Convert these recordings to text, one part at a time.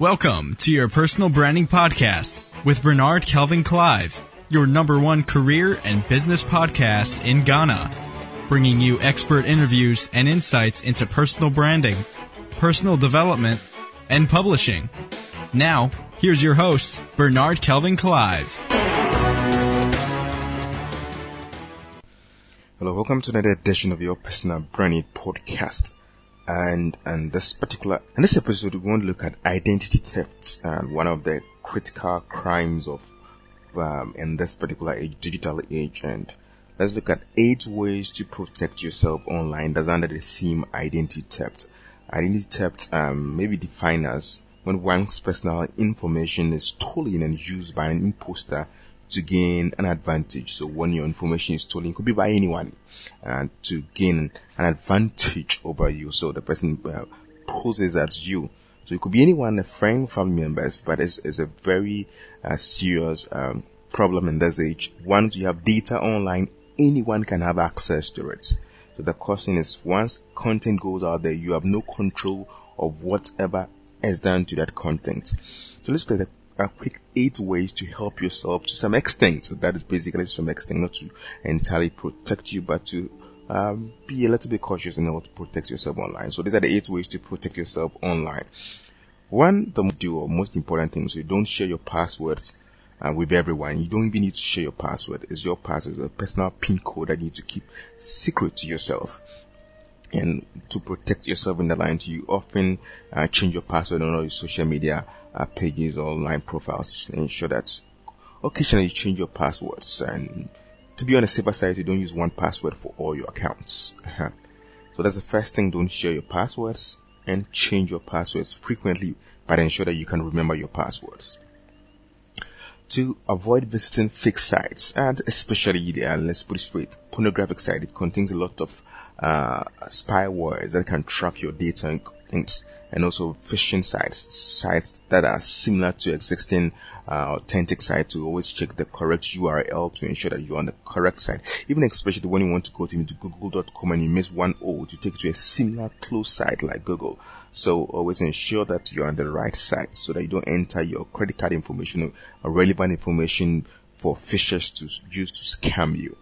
Welcome to your personal branding podcast with Bernard Kelvin Clive, your number one career and business podcast in Ghana, bringing you expert interviews and insights into personal branding, personal development, and publishing. Now, here's your host, Bernard Kelvin Clive. Hello, welcome to another edition of your personal branding podcast and and this particular in this episode we want to look at identity theft and one of the critical crimes of um, in this particular age, digital age. And let's look at eight ways to protect yourself online. That's under the theme identity theft. Identity theft um, may be defined as when one's personal information is stolen and used by an imposter to gain an advantage. So when your information is stolen, it could be by anyone, and uh, to gain an advantage over you. So the person uh, poses as you. So it could be anyone, a friend, family members, but it's, it's a very uh, serious um, problem in this age. Once you have data online, anyone can have access to it. So the question is, once content goes out there, you have no control of whatever is done to that content. So let's look at a quick eight ways to help yourself to some extent. So that is basically to some extent, not to entirely protect you, but to um, be a little bit cautious in order to protect yourself online. So these are the eight ways to protect yourself online. One, the most important thing is you don't share your passwords uh, with everyone. You don't even need to share your password. It's your password, a personal PIN code that you need to keep secret to yourself. And to protect yourself in the line, you often uh, change your password on all your social media uh, pages or online profiles ensure that occasionally you change your passwords and to be on the safer side you don't use one password for all your accounts. Uh-huh. so that's the first thing don't share your passwords and change your passwords frequently but ensure that you can remember your passwords. To avoid visiting fake sites and especially the uh, let's put it straight pornographic site it contains a lot of uh, spyware that can track your data and things and also phishing sites, sites that are similar to existing uh, authentic sites to always check the correct URL to ensure that you're on the correct site. Even especially when you want to go to google.com and you miss one O to take you to a similar close site like Google. So always ensure that you're on the right site so that you don't enter your credit card information or relevant information for phishers to use to scam you.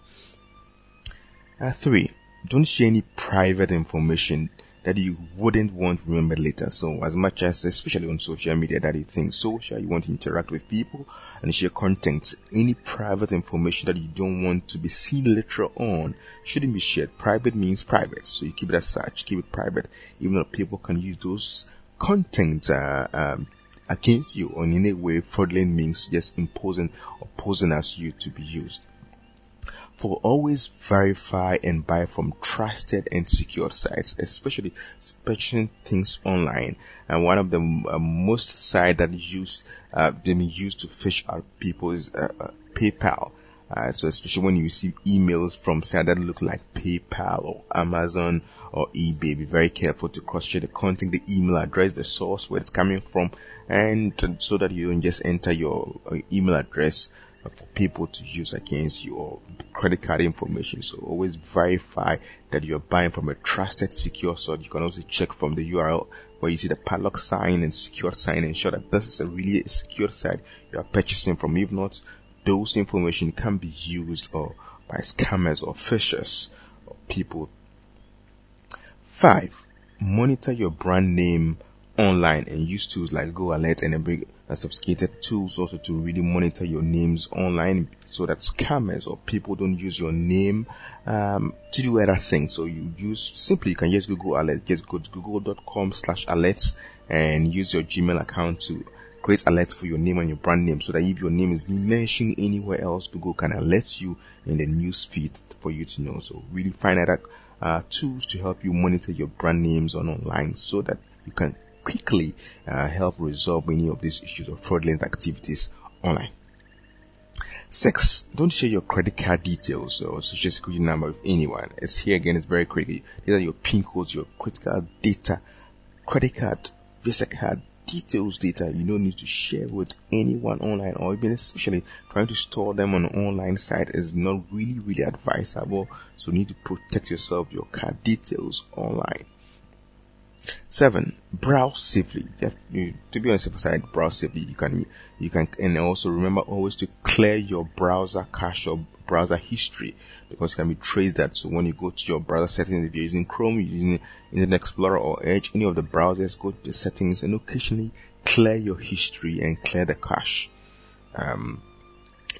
Uh, three, don't share any private information that you wouldn't want remembered later. So as much as, especially on social media, that you think social, you want to interact with people and share content, any private information that you don't want to be seen later on shouldn't be shared. Private means private. So you keep it as such, keep it private, even though people can use those content, uh, um, against you or in any way fraudulent means just imposing or posing as you to be used for always verify and buy from trusted and secure sites, especially purchasing things online. And one of the uh, most sites that use uh, been used to fish out people is uh, uh, PayPal. Uh, so especially when you receive emails from sites that look like PayPal or Amazon or eBay, be very careful to cross-check the content, the email address, the source where it's coming from, and so that you don't just enter your uh, email address for people to use against your credit card information. So always verify that you're buying from a trusted, secure source. You can also check from the URL where you see the padlock sign and secure sign. Ensure that this is a really secure site you are purchasing from. If not, those information can be used or by scammers or phishers or people. Five, monitor your brand name online and use tools like Google Alert and bring sophisticated tools also to really monitor your names online so that scammers or people don't use your name um, to do other things. So you use simply you can use Google Alert. Just go to google.com slash alerts and use your Gmail account to create alerts for your name and your brand name so that if your name is being mentioned anywhere else, Google can alert you in the news feed for you to know. So really find out uh, tools to help you monitor your brand names on online so that you can quickly uh, help resolve many of these issues of fraudulent activities online. Six, don't share your credit card details or social security number with anyone. It's here again, it's very critical. These are your PIN codes, your critical data, credit card, Visa card, details data you don't need to share with anyone online or even especially trying to store them on an online site is not really really advisable so you need to protect yourself your card details online Seven, browse safely. You have, you, to be on the safe side, browse safely. You can, you can, and also remember always to clear your browser cache or browser history because it can be traced that. So when you go to your browser settings, if you're using Chrome, you're using Internet Explorer or Edge, any of the browsers, go to the settings and occasionally clear your history and clear the cache. Um,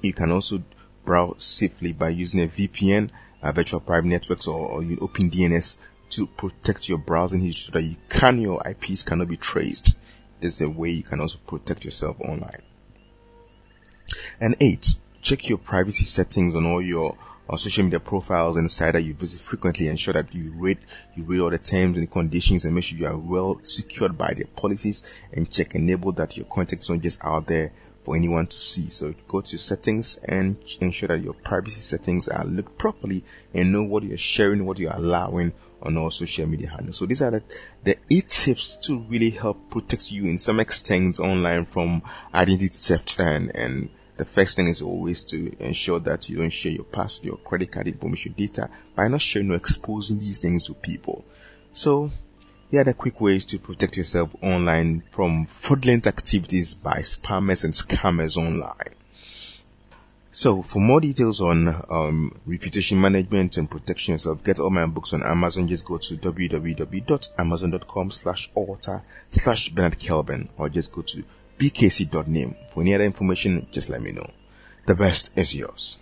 you can also browse safely by using a VPN, a virtual private networks, or, or you open DNS to protect your browsing history so that you can your IPs cannot be traced. There's a way you can also protect yourself online. And eight, check your privacy settings on all your uh, social media profiles and sites that you visit frequently. Ensure that you read you read all the terms and conditions and make sure you are well secured by their policies and check enable that your content is not just out there for anyone to see. So go to settings and ensure that your privacy settings are looked properly and know what you're sharing, what you're allowing on all social media handles. So these are the, the eight tips to really help protect you in some extent online from identity theft and, and the first thing is always to ensure that you don't share your password, your credit card information data by not sharing or exposing these things to people. So here are the quick ways to protect yourself online from fraudulent activities by spammers and scammers online. So for more details on um, reputation management and protection yourself, get all my books on Amazon. Just go to www.amazon.com slash author slash Bernard or just go to bkc.name. For any other information, just let me know. The best is yours.